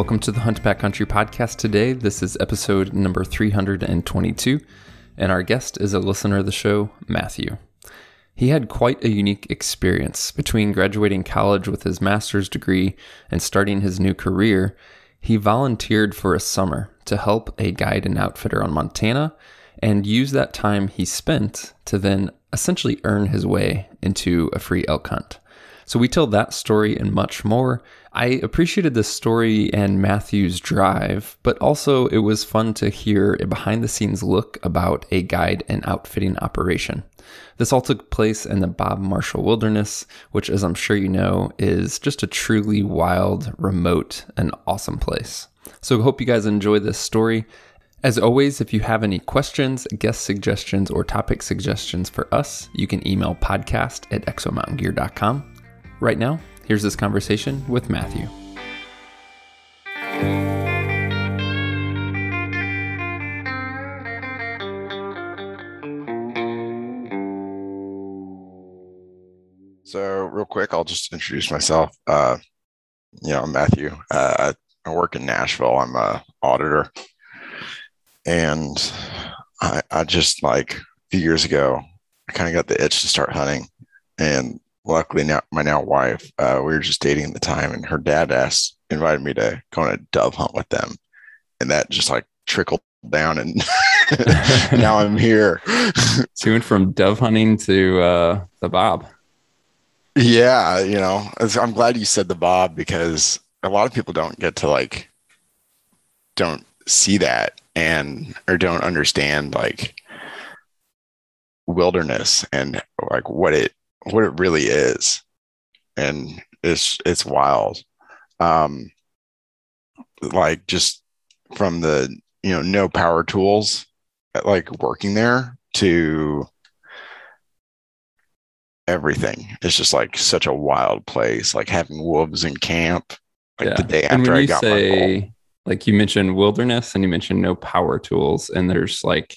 Welcome to the Hunt Backcountry podcast today. This is episode number 322, and our guest is a listener of the show, Matthew. He had quite a unique experience. Between graduating college with his master's degree and starting his new career, he volunteered for a summer to help a guide and outfitter on Montana and use that time he spent to then essentially earn his way into a free elk hunt. So we tell that story and much more. I appreciated this story and Matthew's drive, but also it was fun to hear a behind the scenes look about a guide and outfitting operation. This all took place in the Bob Marshall Wilderness, which, as I'm sure you know, is just a truly wild, remote, and awesome place. So hope you guys enjoy this story. As always, if you have any questions, guest suggestions, or topic suggestions for us, you can email podcast at exomountaingear.com. Right now, here's this conversation with Matthew. So, real quick, I'll just introduce myself. Uh, you know, I'm Matthew. Uh, I work in Nashville. I'm a auditor, and I, I just like a few years ago, I kind of got the itch to start hunting, and luckily now my now wife, uh, we were just dating at the time, and her dad asked, invited me to go on a dove hunt with them, and that just like trickled down, and now I'm here. so went from dove hunting to uh, the bob. Yeah, you know, I'm glad you said the bob because a lot of people don't get to like don't see that and or don't understand like wilderness and like what it what it really is. And it's it's wild. Um like just from the you know no power tools like working there to everything. It's just like such a wild place. Like having wolves in camp like yeah. the day after and when I you got say like you mentioned wilderness and you mentioned no power tools and there's like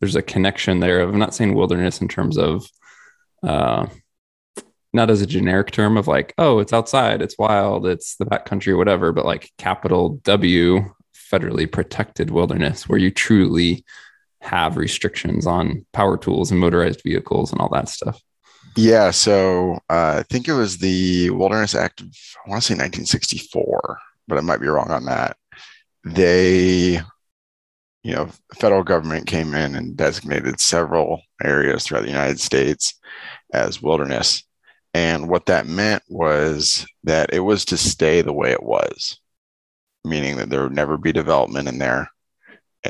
there's a connection there of I'm not saying wilderness in terms of uh not as a generic term of like, oh, it's outside, it's wild, it's the backcountry, whatever, but like capital W, federally protected wilderness, where you truly have restrictions on power tools and motorized vehicles and all that stuff. Yeah. So uh, I think it was the Wilderness Act of, I want to say 1964, but I might be wrong on that. They, you know, federal government came in and designated several areas throughout the United States as wilderness and what that meant was that it was to stay the way it was, meaning that there would never be development in there,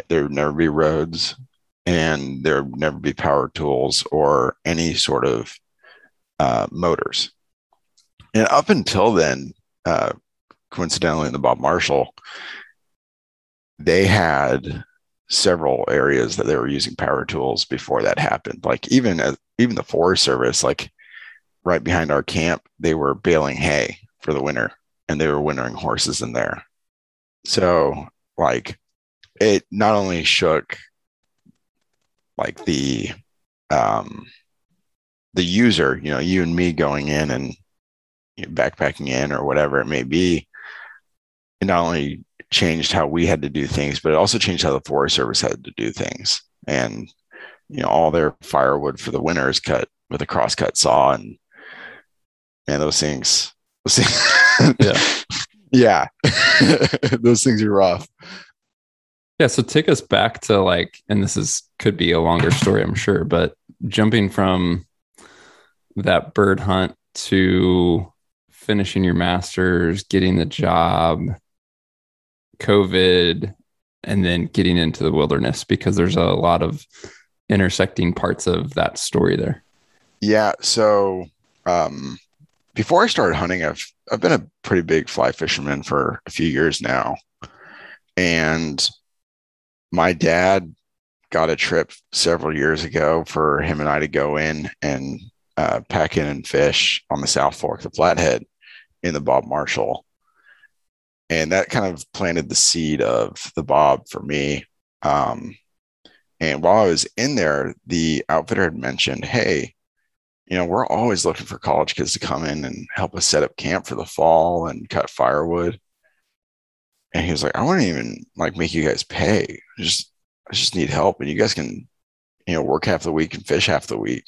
there would never be roads, and there would never be power tools or any sort of uh, motors. And up until then, uh, coincidentally, in the Bob Marshall, they had several areas that they were using power tools before that happened. Like even as, even the Forest Service, like right behind our camp, they were baling hay for the winter and they were wintering horses in there. So, like, it not only shook like the um the user, you know, you and me going in and you know, backpacking in or whatever it may be, it not only changed how we had to do things, but it also changed how the Forest Service had to do things. And you know, all their firewood for the winter is cut with a crosscut saw, and man, those things, those things yeah, yeah, those things are rough. Yeah. So take us back to like, and this is could be a longer story, I'm sure, but jumping from that bird hunt to finishing your master's, getting the job, COVID, and then getting into the wilderness because there's a lot of intersecting parts of that story there. Yeah. So, um, before I started hunting, I've I've been a pretty big fly fisherman for a few years now, and my dad got a trip several years ago for him and I to go in and uh, pack in and fish on the South Fork, the Flathead, in the Bob Marshall, and that kind of planted the seed of the Bob for me. Um, and while I was in there, the outfitter had mentioned, "Hey, you know, we're always looking for college kids to come in and help us set up camp for the fall and cut firewood. and he was like, I want to even like make you guys pay. I just I just need help, and you guys can, you know, work half the week and fish half the week.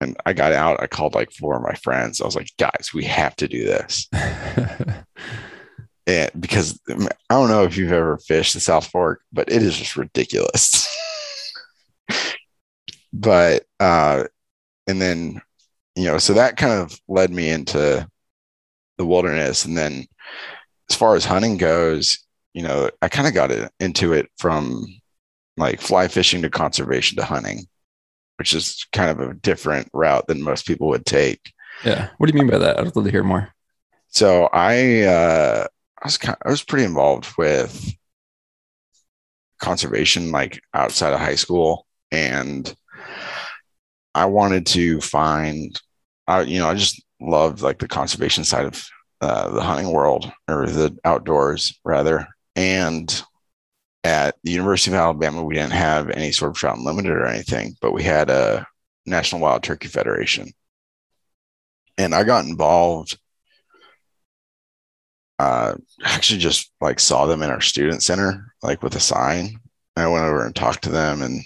And I got out. I called like four of my friends. I was like, guys, we have to do this. and because I don't know if you've ever fished the South Fork, but it is just ridiculous. but uh, and then you know, so that kind of led me into the wilderness, and then as far as hunting goes, you know, I kind of got it into it from like fly fishing to conservation to hunting, which is kind of a different route than most people would take. Yeah. What do you mean by that? I'd love to hear more. So I uh, was kind of, I was pretty involved with conservation like outside of high school. And I wanted to find I you know I just loved like the conservation side of uh, the hunting world or the outdoors rather. And at the University of Alabama we didn't have any sort of trout unlimited or anything but we had a National Wild Turkey Federation. And I got involved uh, actually just like saw them in our student center, like with a sign. I went over and talked to them and,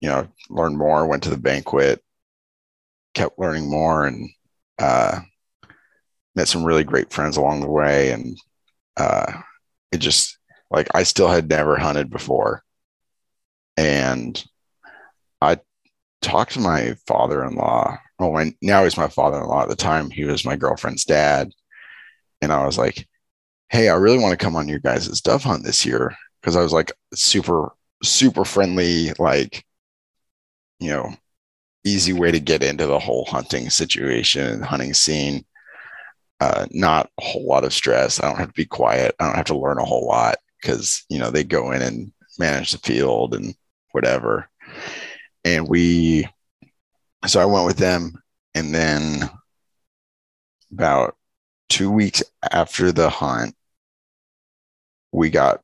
you know, learned more, went to the banquet, kept learning more and uh, met some really great friends along the way. And uh, it just like I still had never hunted before. And I talked to my father in law. Oh, when, now he's my father in law. At the time, he was my girlfriend's dad and I was like, "Hey, I really want to come on your guys' dove hunt this year." Because I was like super, super friendly, like, you know, easy way to get into the whole hunting situation, hunting scene. Uh, not a whole lot of stress. I don't have to be quiet. I don't have to learn a whole lot because you know they go in and manage the field and whatever. And we, so I went with them, and then about two weeks after the hunt, we got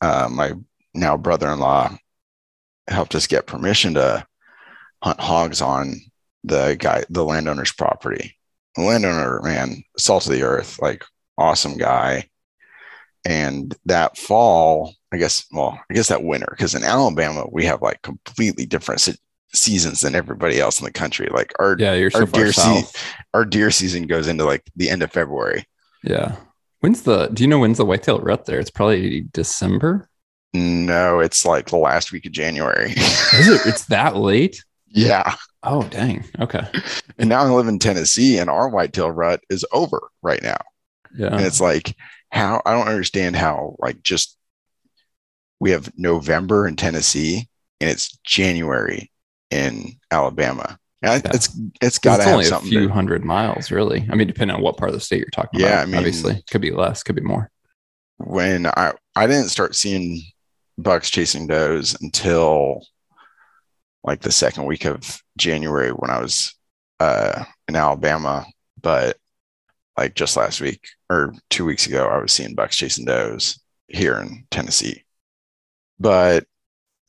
uh, my now brother-in-law helped us get permission to hunt hogs on the guy, the landowner's property. The landowner, man, salt of the earth, like awesome guy. And that fall, I guess, well, I guess that winter, because in Alabama we have like completely different seasons than everybody else in the country. Like our yeah, you're so our deer south. our deer season goes into like the end of February. Yeah. When's the? Do you know when's the whitetail rut there? It's probably December. No, it's like the last week of January. Is it? It's that late. yeah. Oh dang. Okay. And now I live in Tennessee and our whitetail rut is over right now. Yeah. And it's like how I don't understand how like just we have November in Tennessee and it's January in Alabama. And Yeah. it's it's got to have only a something. few to- hundred miles, really. I mean, depending on what part of the state you're talking Yeah, about. I mean- obviously, could be less, could be more. when I I didn't start seeing bucks chasing does until like the second week of January when I was uh, in Alabama, but like just last week or two weeks ago, I was seeing bucks chasing does here in Tennessee. But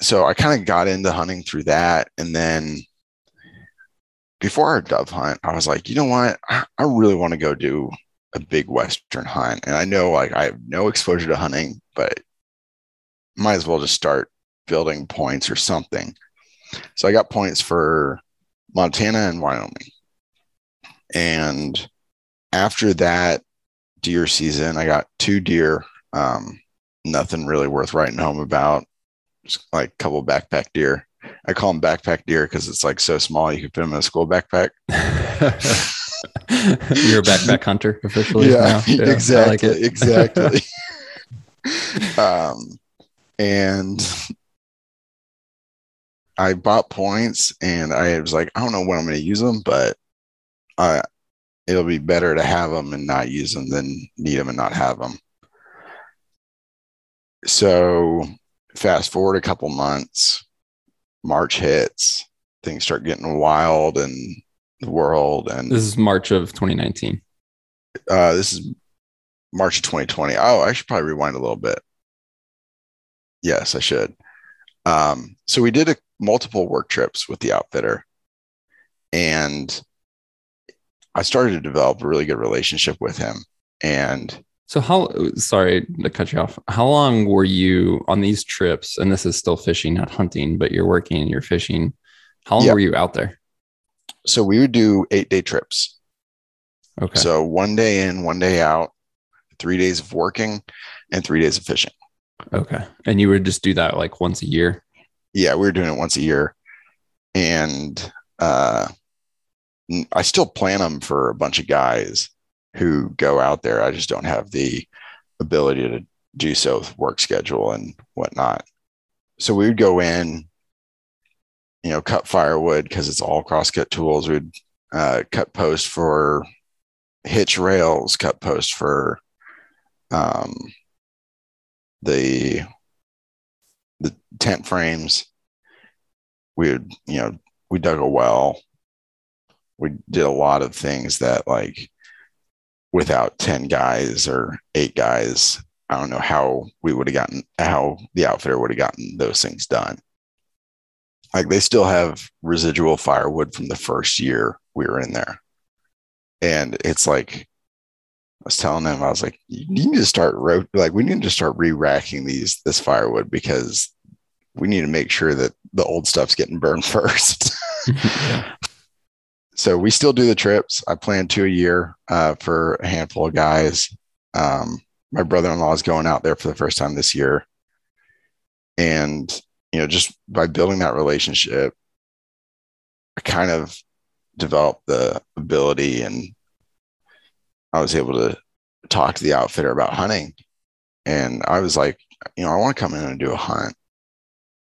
so I kind of got into hunting through that, and then before our dove hunt, I was like, you know what, I, I really want to go do a big western hunt. And i know like i have no exposure to hunting but might as well just start building points or something. So i got points for montana and wyoming. And after that deer season i got two deer um, nothing really worth writing home about like a couple backpack deer i call them backpack deer because it's like so small you can fit them in a school backpack You're a backpack hunter officially. now. I exactly, like exactly. um, and I bought points, and I was like, I don't know when I'm going to use them, but uh, it'll be better to have them and not use them than need them and not have them. So, fast forward a couple months, March hits, things start getting wild in the world, and This is March of 2019. uh, this is March of 2020. Oh, I should probably rewind a little bit. Yes, I should. Um, so we did a, multiple work trips with the outfitter, and I started to develop a really good relationship with him. And So how sorry to cut you off. How long were you on these trips? And this is still fishing, not hunting, but you're working and you're fishing. How long Yeah. were you out there? So we would do eight day trips. Okay. So one day in, one day out, three days of working and three days of fishing. okay. And you would just do that like once a year. Yeah, we were doing it once a year. And uh, I still plan them for a bunch of guys who go out there. I just don't have the ability to do so with work schedule and whatnot. So we would go in, you know, cut firewood because it's all crosscut tools. We'd uh, cut post for hitch rails, cut post for um, the the tent frames. We would, you know, we dug a well. We did a lot of things that like without 10 guys or eight guys, I don't know how we would have gotten how the outfitter would have gotten those things done. Like they still have residual firewood from the first year we were in there. And it's like I was telling them, I was like, you need to start ro- like we need to start re-racking these this firewood because we need to make sure that the old stuff's getting burned first. yeah. So we still do the trips. I plan two a year uh, for a handful of guys. Um, my brother-in-law is going out there for the first time this year, and you know, just by building that relationship, I kind of developed the ability, and I was able to talk to the outfitter about hunting. And I was like, you know, I want to come in and do a hunt,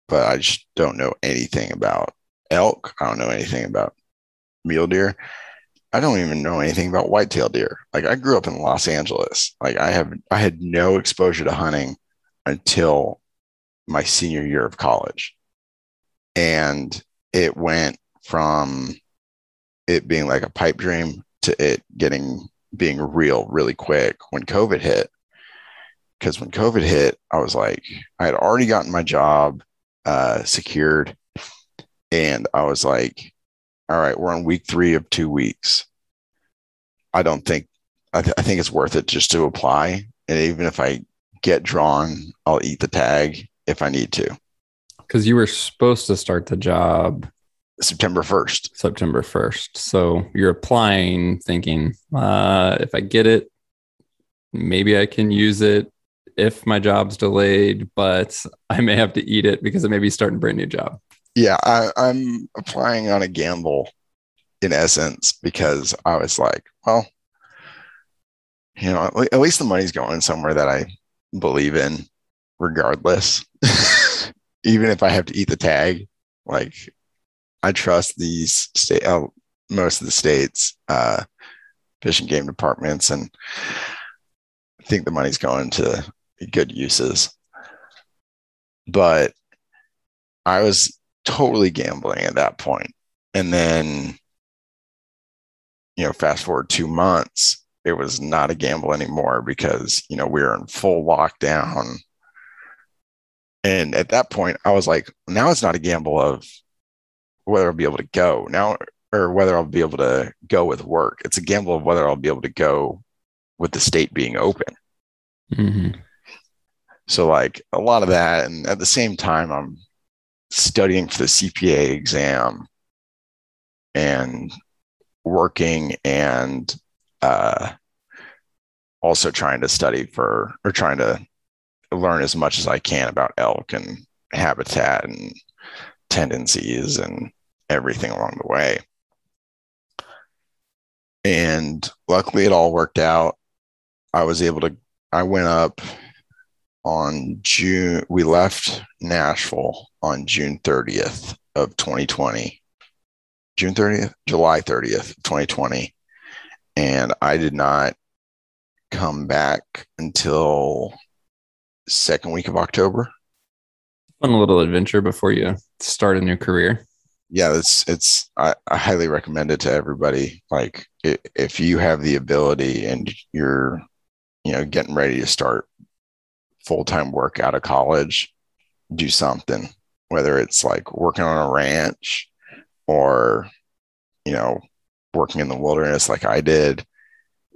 but I just don't know anything about elk. I don't know anything about mule deer. I don't even know anything about whitetail deer. Like I grew up in Los Angeles. Like I have I had no exposure to hunting until my senior year of college. And it went from it being like a pipe dream to it getting being real really quick when COVID hit. Because when COVID hit, I was like, I had already gotten my job uh, secured. And I was like, all right, we're on week three of two weeks. I don't think, I, th- I think it's worth it just to apply. And even if I get drawn, I'll eat the tag if I need to. Because you were supposed to start the job September 1st. September 1st. So you're applying thinking, uh, if I get it, maybe I can use it if my job's delayed, but I may have to eat it because I may be starting a brand new job. Yeah, I, I'm applying on a gamble in essence because I was like, well, you know, at least the money's going somewhere that I believe in, regardless. Even if I have to eat the tag, like I trust these state, uh, most of the states, uh, fish and game departments, and I think the money's going to good uses. But I was totally gambling at that point. And then, you know, fast forward two months, it was not a gamble anymore because, you know, we were in full lockdown. And at that point, I was like, now it's not a gamble of whether I'll be able to go now or whether I'll be able to go with work. It's a gamble of whether I'll be able to go with the state being open. Mm-hmm. So, like a lot of that. And at the same time, I'm studying for the CPA exam and working and uh, also trying to study for or trying to learn as much as I can about elk and habitat and tendencies and everything along the way. And luckily, it all worked out. I was able to, I went up on June, we left Nashville on June 30th of 2020. June 30th, July 30th, 2020. And I did not come back until second week of October. Fun little adventure before you start a new career. Yeah, it's it's I, I highly recommend it to everybody. Like if you have the ability and you're you know getting ready to start full-time work out of college, do something. Whether it's like working on a ranch or you know working in the wilderness like I did,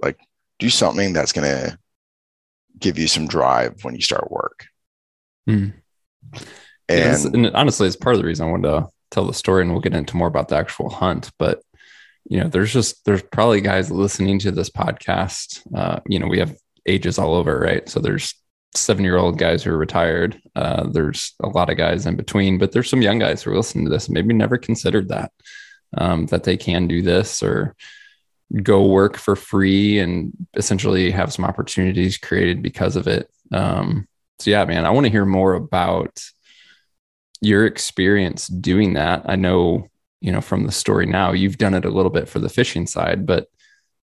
like do something that's gonna give you some drive when you start work. Mm. And, and, honestly, it's part of the reason I wanted to tell the story, and we'll get into more about the actual hunt. But you know, there's just there's probably guys listening to this podcast. Uh, you know, we have ages all over, right? So there's seven year old guys who are retired. Uh, there's a lot of guys in between, but there's some young guys who are listening to this maybe never considered that um, that they can do this or go work for free and essentially have some opportunities created because of it. Um, so yeah, man, I want to hear more about your experience doing that. I know, you know, from the story now, you've done it a little bit for the fishing side, but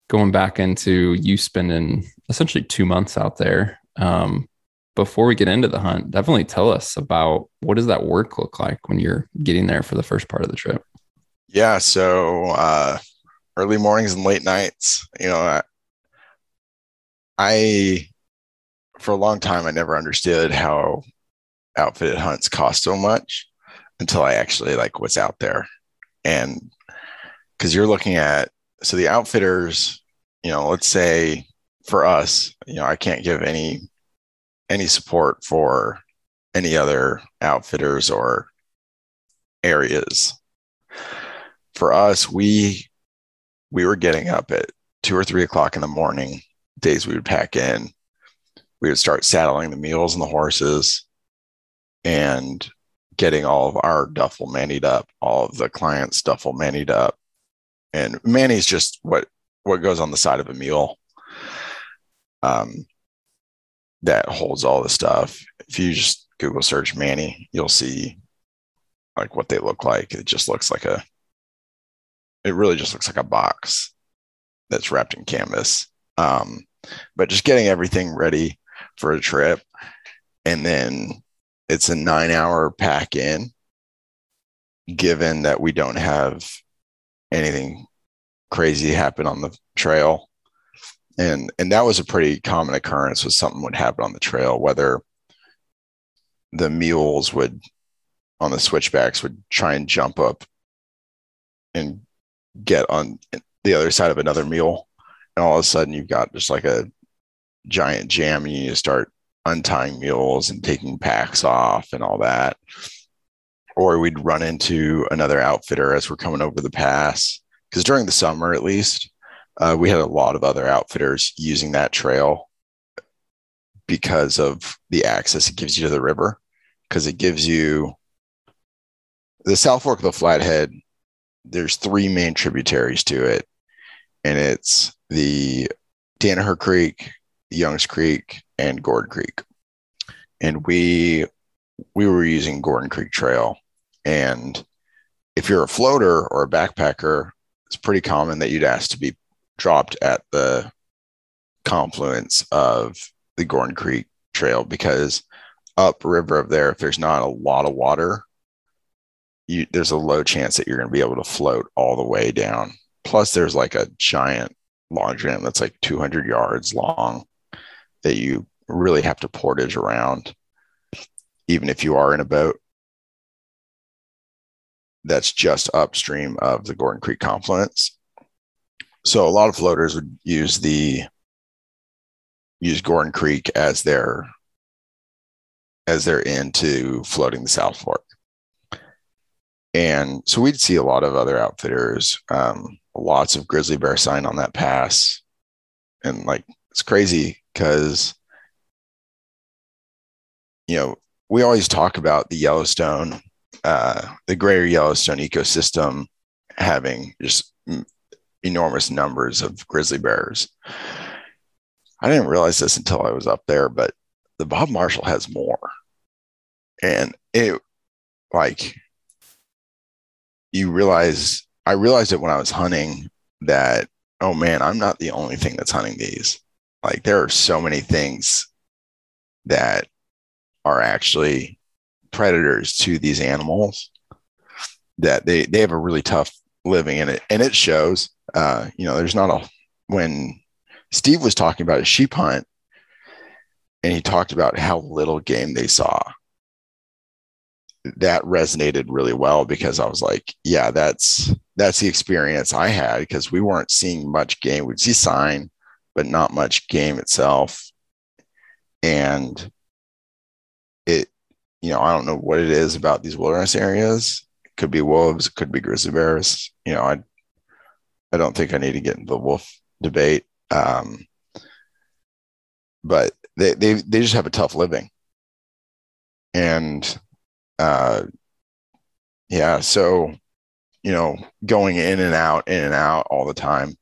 going back into you spending essentially two months out there. Um, before we get into the hunt, definitely tell us about what does that work look like when you're getting there for the first part of the trip. Yeah, so uh, early mornings and late nights. You know, I, I for a long time I never understood how outfitted hunts cost so much until I actually like what's out there. And because you're looking at so the outfitters, you know, let's say for us, you know, I can't give any any support for any other outfitters or areas. For us, we we were getting up at two or three o'clock in the morning, days we would pack in. We would start saddling the mules and the horses and getting all of our duffel mantied up, all of the clients' duffel mantied up. And manty's just what what goes on the side of a mule. Um, that holds all the stuff. If you just Google search manty, you'll see like what they look like. It just looks like a it really just looks like a box that's wrapped in canvas. Um, but just getting everything ready for a trip. And then it's a nine hour pack in, given that we don't have anything crazy happen on the trail. And and that was a pretty common occurrence was something would happen on the trail, whether the mules would on the switchbacks would try and jump up and get on the other side of another mule. And all of a sudden you've got just like a giant jam and you start untying mules and taking packs off and all that. Or we'd run into another outfitter as we're coming over the pass. Because during the summer at least uh, we had a lot of other outfitters using that trail because of the access it gives you to the river because it gives you the south fork of the flathead there's three main tributaries to it, and it's the Danaher Creek, Youngs Creek, and Gordon Creek. And we we were using Gordon Creek Trail. And if you're a floater or a backpacker, it's pretty common that you'd ask to be dropped at the confluence of the Gordon Creek Trail because upriver of there, if there's not a lot of water, you, there's a low chance that you're going to be able to float all the way down. Plus, there's like a giant log jam that's like 200 yards long that you really have to portage around, even if you are in a boat. That's just upstream of the Gordon Creek confluence. So a lot of floaters would use the use Gordon Creek as their as their end to floating the South Fork. And so we'd see a lot of other outfitters um, lots of grizzly bear sign on that pass. And like it's crazy because you know we always talk about the yellowstone uh, the greater yellowstone ecosystem having just enormous numbers of grizzly bears. I didn't realize this until i was up there but the bob marshall has more. And it like you realize I realized it when I was hunting that oh man, I'm not the only thing that's hunting these. Like there are so many things that are actually predators to these animals that they they have a really tough living in it and it shows uh you know there's not a when Steve was talking about a sheep hunt and he talked about how little game they saw that resonated really well because I was like, yeah, that's that's the experience I had because we weren't seeing much game. We'd see sign, but not much game itself. and it you know i don't know what it is about these wilderness areas it could be wolves it could be grizzly bears you know i i don't think i need to get into the wolf debate um but they they, they just have a tough living. And uh yeah so you know going in and out in and out all the time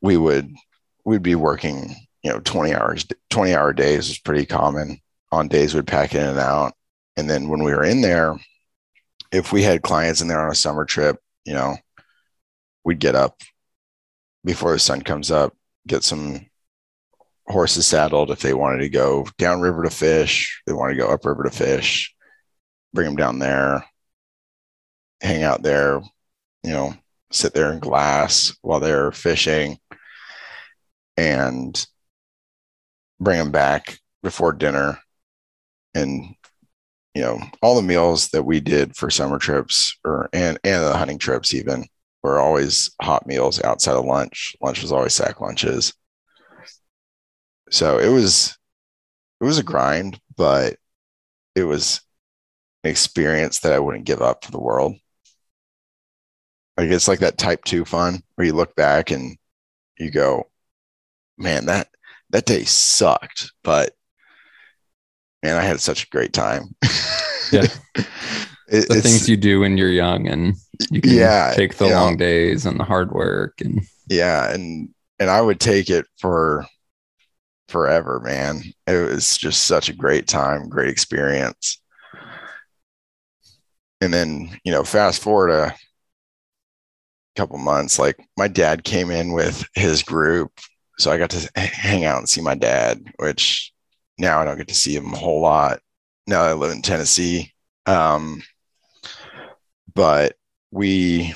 we would we'd be working you know 20 hours 20 hour days is pretty common on days we'd pack in and out. And then when we were in there if we had clients in there on a summer trip you know we'd get up before the sun comes up get some horses saddled if they wanted to go downriver to fish they want to go upriver to fish bring them down there hang out there you know sit there in glass while they're fishing and bring them back before dinner and you know all the meals that we did for summer trips or and and the hunting trips even were always hot meals outside of lunch. Lunch was always sack lunches. So it was it was a grind but it was an experience that i wouldn't give up for the world. Like it's like that type two fun where you look back and you go man that that day sucked but man i had such a great time. Yeah. It- The things you do when you're young and you can Yeah, take the know. long days and the hard work and yeah and and i would take it for forever man. It was just such a great time great experience. And then you know fast forward a couple months like my dad came in with his group so i got to hang out and see my dad which now i don't get to see him a whole lot now i live in tennessee. Um but we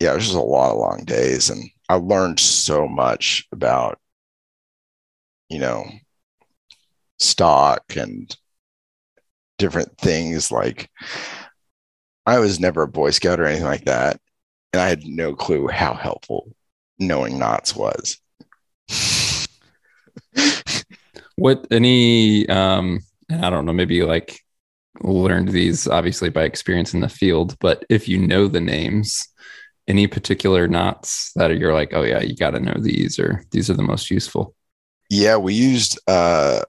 yeah, it was just a lot of long days, and I learned so much about, you know, stock and different things. Like, I was never a Boy Scout or anything like that, and I had no clue how helpful knowing knots was. what any um i don't know maybe like learned these obviously by experience in the field but if you know the names any particular knots that are, you're like oh yeah you got to know these or these are the most useful. Yeah, we used uh,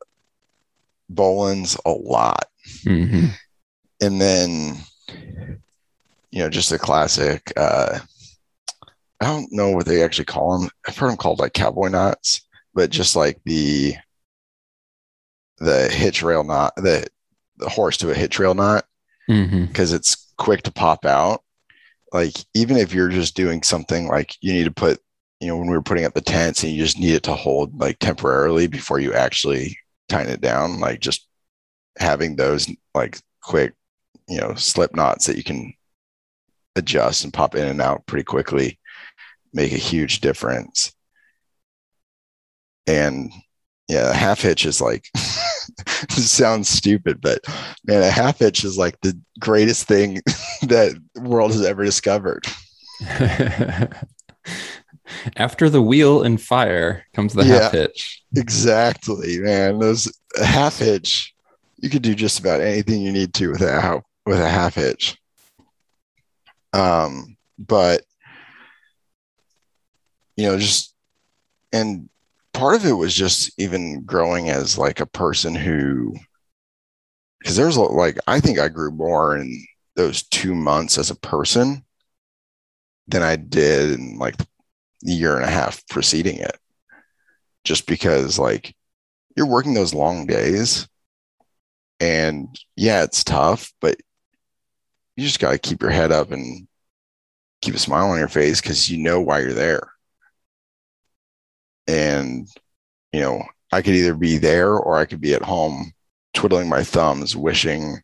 bowlines a lot. hmm and then you know just a classic uh i don't know what they actually call them i've heard them called like cowboy knots but just like the the hitch rail knot the the horse to a hitch trail knot mm-hmm. because it's quick to pop out. Like even if you're just doing something like you need to put you know when we were putting up the tents and you just need it to hold like temporarily before you actually tighten it down like just having those like quick you know slip knots that you can adjust and pop in and out pretty quickly make a huge difference. And yeah half hitch is like sounds stupid but man a half hitch is like the greatest thing that the world has ever discovered. After the wheel and fire comes the Yeah. half hitch. exactly man. Those a half hitch you could do just about anything you need to with a with a half hitch. Um but you know just and part of it was just even growing as like a person who because there's like i think i grew more in those two months as a person than i did in like the year and a half preceding it. Just because like you're working those long days and yeah it's tough but you just got to keep your head up and keep a smile on your face because you know why you're there and you know i could either be there or i could be at home twiddling my thumbs wishing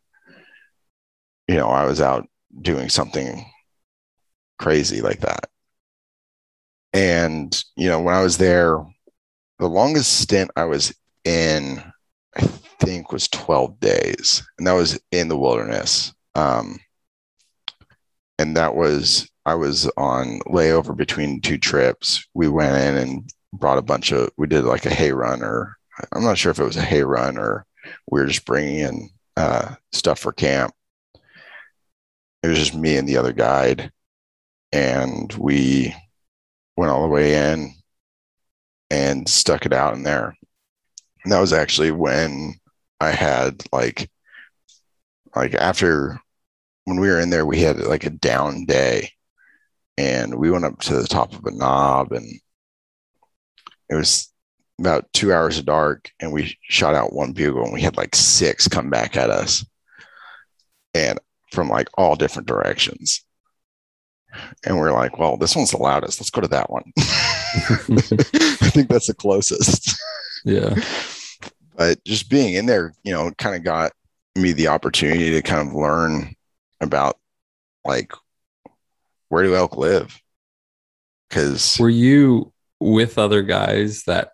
you know i was out doing something crazy like that. And you know when i was there the longest stint i was in i think was 12 days and that was in the wilderness. Um, and that was i was on layover between two trips. We went in and brought a bunch of we did like a hay run or I'm not sure if it was a hay run or we were just bringing in uh, stuff for camp. It was just me and the other guide, and we went all the way in and stuck it out in there. And that was actually when I had like, like after when we were in there, we had like a down day, and we went up to the top of a knob, and it was about two hours of dark, and we shot out one bugle, and we had like six come back at us, and from like all different directions. And we're like, well, this one's the loudest. Let's go to that one. I think that's the closest. Yeah. But just being in there, you know, kind of got me the opportunity to kind of learn about like where do elk live? Because Were you with other guys that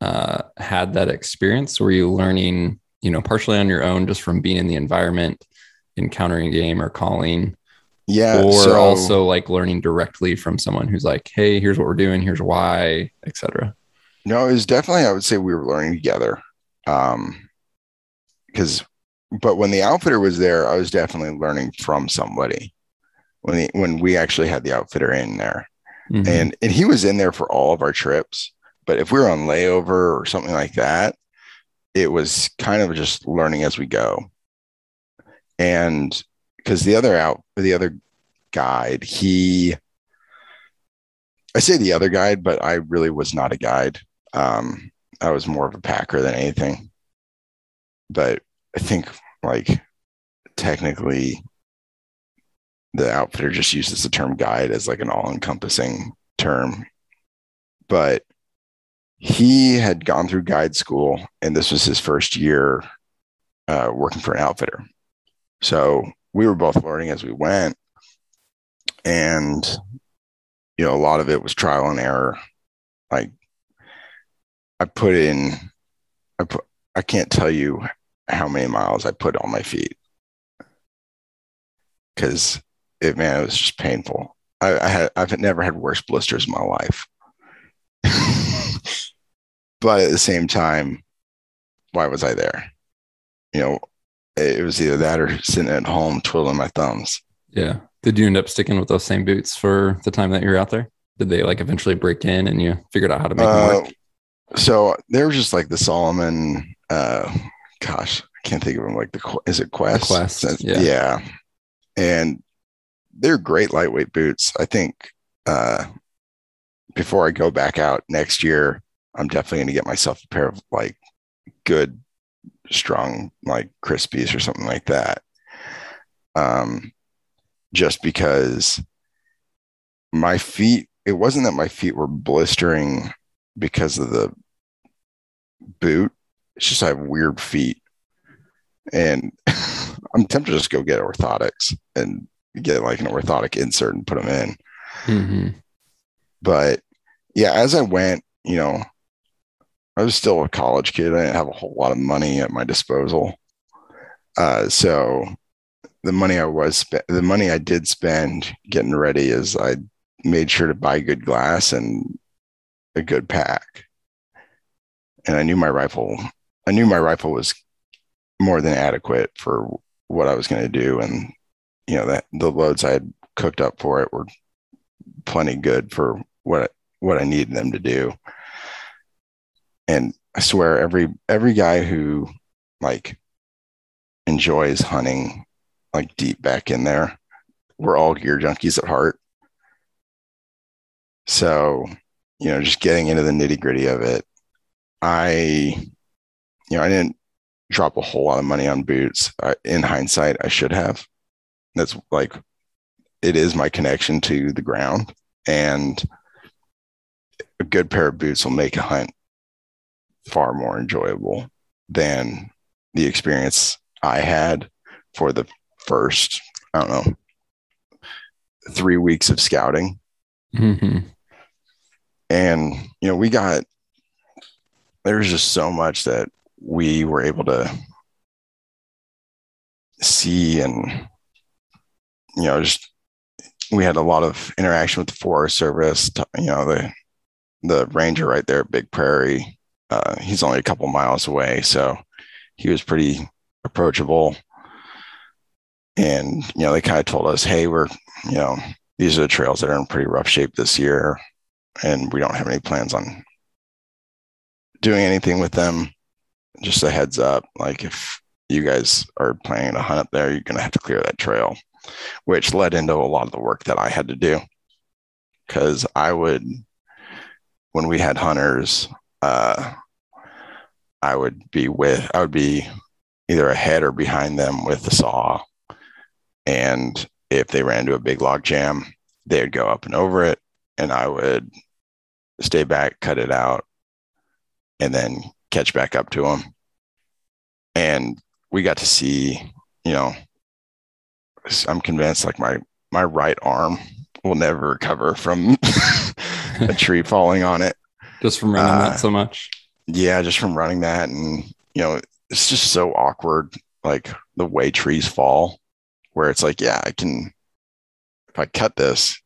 uh, had that experience? Were you learning, you know, partially on your own just from being in the environment, encountering game or calling, yeah, or so, also like learning directly from someone who's like, hey, here's what we're doing, here's why, etc. no, it was definitely I would say we were learning together. Um, because but when the outfitter was there, I was definitely learning from somebody. When the, when we actually had the outfitter in there, Mhm. and and he was in there for all of our trips. But if we were on layover or something like that, it was kind of just learning as we go. And because the other out, the other guide, he, I say the other guide, but I really was not a guide. Um, I was more of a packer than anything. But I think like technically the outfitter just uses the term guide as like an all-encompassing term. But he had gone through guide school and this was his first year uh, working for an outfitter. So we were both learning as we went. And, you know, a lot of it was trial and error. Like I put in, I put, I can't tell you how many miles I put on my feet because it, man, it was just painful. I, I had, I've never had worse blisters in my life. but at the same time, why was I there? You know, it was either that or sitting at home twiddling my thumbs. Yeah. Did you end up sticking with those same boots for the time that you were out there? Did they like eventually break in and you figured out how to make them Uh, work? so they were just like the Salomon. Uh, gosh, I can't think of them. Like the is it Quest? Quest, yeah. yeah, and they're great lightweight boots. I think uh, before I go back out next year, I'm definitely going to get myself a pair of like good, strong like Crispis or something like that. Um, just because my feet, it wasn't that my feet were blistering because of the boot. It's just I have weird feet. And I'm tempted to just go get orthotics and get like an orthotic insert and put them in. Mhm. But yeah, as I went, you know, I was still a college kid. I didn't have a whole lot of money at my disposal. Uh, so the money I was spe- the money I did spend getting ready is I made sure to buy good glass and a good pack. And I knew my rifle, I knew my rifle was more than adequate for what I was going to do. And, you know, that the loads I had cooked up for it were plenty good for what, what I needed them to do. And I swear every, every guy who like enjoys hunting like deep back in there, we're all gear junkies at heart. So, you know, just getting into the nitty gritty of it, I, you know, I didn't drop a whole lot of money on boots. I, in hindsight, I should have. That's like, it is my connection to the ground, and a good pair of boots will make a hunt far more enjoyable than the experience I had for the first, I don't know, three weeks of scouting Mhm. and you know we got there's just so much that we were able to see and you know just we had a lot of interaction with the forest service you know the the ranger right there at big prairie uh, he's only a couple miles away, so he was pretty approachable. And you know, they kind of told us, "Hey, we're you know these are the trails that are in pretty rough shape this year, and we don't have any plans on doing anything with them. Just a heads up, like if you guys are planning to hunt up there, you're to have to clear that trail." Which led into a lot of the work that I had to do because I would, when we had hunters, uh, I would be with, I would be either ahead or behind them with the saw. And if they ran into a big log jam, they'd go up and over it, and I would stay back, cut it out, and then catch back up to them. And we got to see, you know, I'm convinced like my my right arm will never recover from a tree falling on it. Just from running uh, that so much. Yeah, just from running that. And, you know, it's just so awkward, like the way trees fall, where it's like, yeah, I can, if I cut this,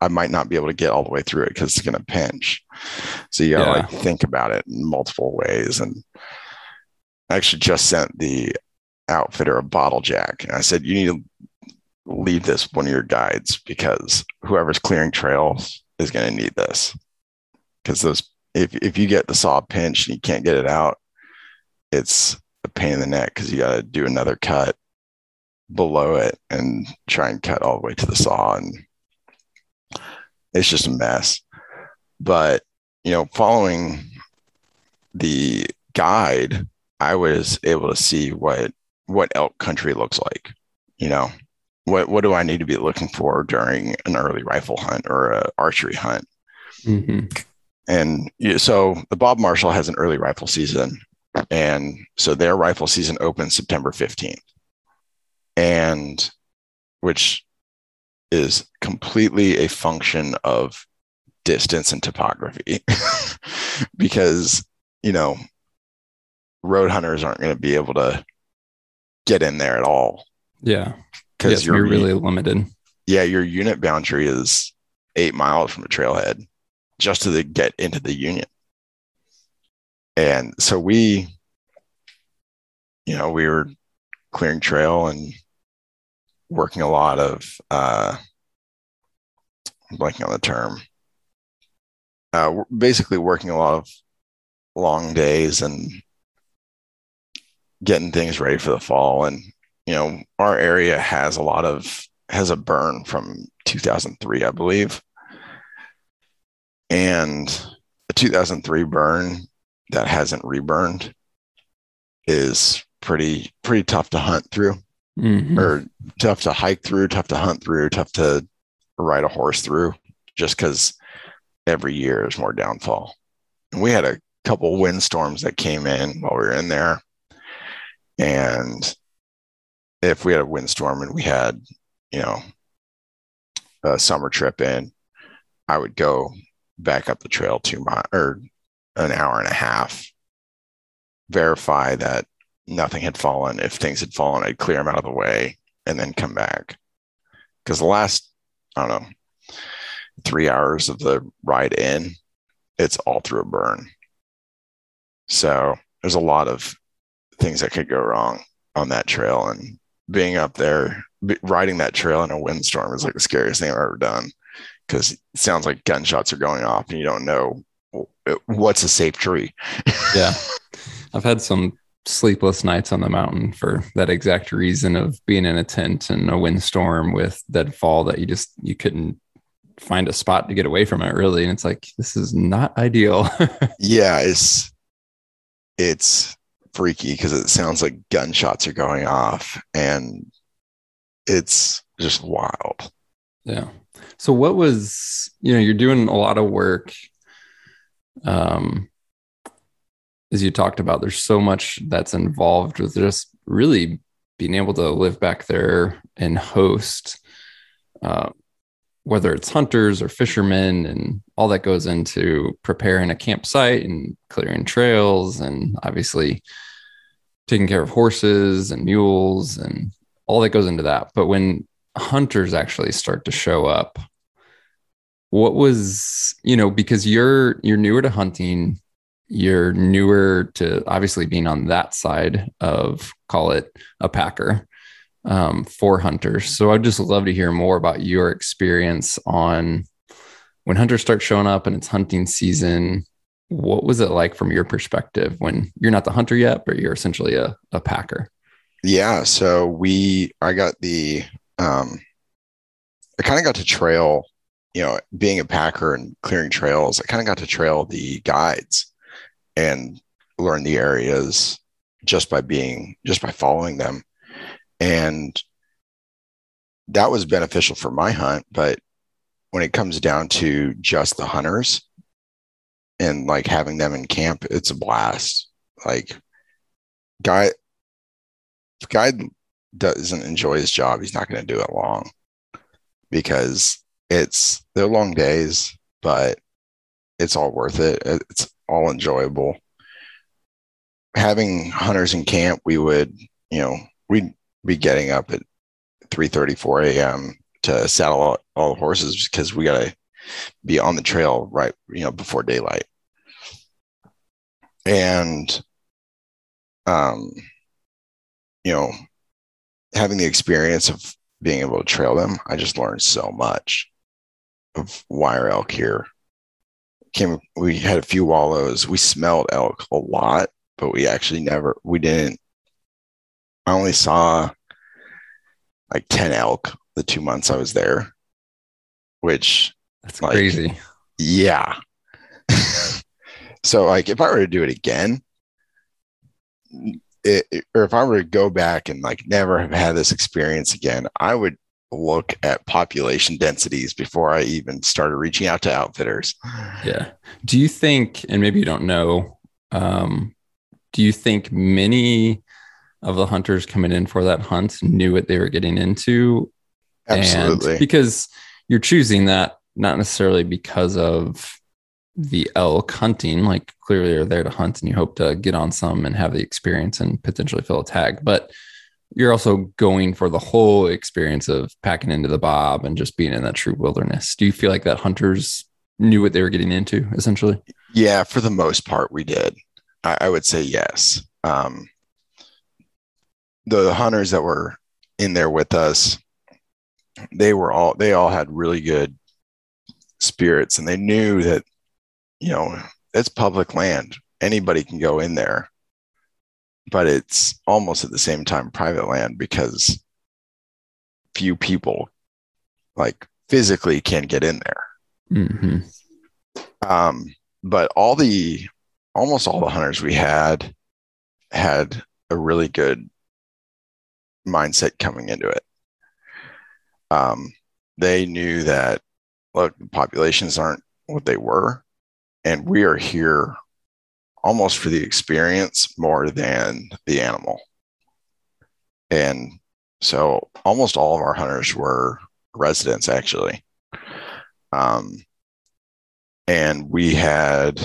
I might not be able to get all the way through it because it's going to pinch. So you got to yeah. like think about it in multiple ways. And I actually just sent the outfitter a bottle jack. And I said, you need to leave this one of your guides because whoever's clearing trails is going to need this. Because those, if, if you get the saw pinched and you can't get it out, it's a pain in the neck because you got to do another cut below it and try and cut all the way to the saw. And it's just a mess. But, you know, following the guide, I was able to see what what elk country looks like. You know, what what do I need to be looking for during an early rifle hunt or a archery hunt? Mm-hmm. And so the Bob Marshall has an early rifle season, and so their rifle season opens September fifteenth, and which is completely a function of distance and topography, because you know road hunters aren't going to be able to get in there at all. Yeah. Because you're really limited. Yeah, your unit boundary is eight miles from a trailhead just to get into the union. And so we, you know, we were clearing trail and working a lot of uh I'm blanking on the term. Uh, basically working a lot of long days and getting things ready for the fall. And, you know, our area has a lot of, has a burn from 2003, I believe. And the 2003 burn that hasn't reburned is pretty, pretty tough to hunt through mm-hmm. or tough to hike through, tough to hunt through, tough to ride a horse through just because every year is more downfall. And we had a couple windstorms that came in while we were in there and if we had a windstorm and we had, you know, a summer trip in, I would go back up the trail two miles or an hour and a half, verify that nothing had fallen. If things had fallen, I'd clear them out of the way and then come back. Because the last, I don't know, three hours of the ride in, it's all through a burn. So there's a lot of things that could go wrong on that trail. And being up there, riding that trail in a windstorm is like the scariest thing I've ever done because it sounds like gunshots are going off and you don't know what's a safe tree. yeah. I've had some sleepless nights on the mountain for that exact reason of being in a tent and a windstorm with deadfall that you just you couldn't find a spot to get away from it really and it's like this is not ideal yeah it's it's freaky because it sounds like gunshots are going off and it's just wild. Yeah. So what was, you know, you're doing a lot of work um as you talked about there's so much that's involved with just really being able to live back there and host uh, whether it's hunters or fishermen and all that goes into preparing a campsite and clearing trails and obviously taking care of horses and mules and all that goes into that. But when hunters actually start to show up, what was, you know, because you're you're newer to hunting, you're newer to obviously being on that side of call it a packer um, for hunters. So I'd just love to hear more about your experience on when hunters start showing up and it's hunting season. What was it like from your perspective when you're not the hunter yet, but you're essentially a, a packer? Yeah. So we, I got the, um, I kind of got to trail, you know, being a packer and clearing trails, I kind of got to trail the guides and learn the areas just by being, just by following them. And that was beneficial for my hunt. But when it comes down to just the hunters and like having them in camp, it's a blast. Like, guy, if guy doesn't enjoy his job, he's not going to do it long because it's they're long days, but it's all worth it. It's all enjoyable. Having hunters in camp, we would, you know, we'd be getting up at 3 4 a.m. to saddle all, all the horses because we got to be on the trail right, you know, before daylight. And, um, you know, having the experience of being able to trail them, I just learned so much of wire elk here. Came, we had a few wallows. We smelled elk a lot, but we actually never, we didn't. I only saw like 10 elk the two months I was there, which that's like, crazy. Yeah. so, like, if I were to do it again, it, or if I were to go back and like never have had this experience again, I would look at population densities before I even started reaching out to outfitters. Yeah. Do you think, and maybe you don't know, um, do you think many of the hunters coming in for that hunt knew what they were getting into? Absolutely. And because you're choosing that not necessarily because of the elk hunting, like clearly you're there to hunt and you hope to get on some and have the experience and potentially fill a tag. But you're also going for the whole experience of packing into the bob and just being in that true wilderness. Do you feel like that hunters knew what they were getting into essentially? Yeah, for the most part, we did. I, I would say yes. Um, the hunters that were in there with us, they were all, they all had really good spirits and they knew that you know, it's public land. Anybody can go in there, but it's almost at the same time private land because few people like physically can get in there. Mm-hmm. Um, but all the almost all the hunters we had had a really good mindset coming into it. Um, they knew that look, populations aren't what they were, and we are here almost for the experience more than the animal. And so almost all of our hunters were residents actually. Um, and we had,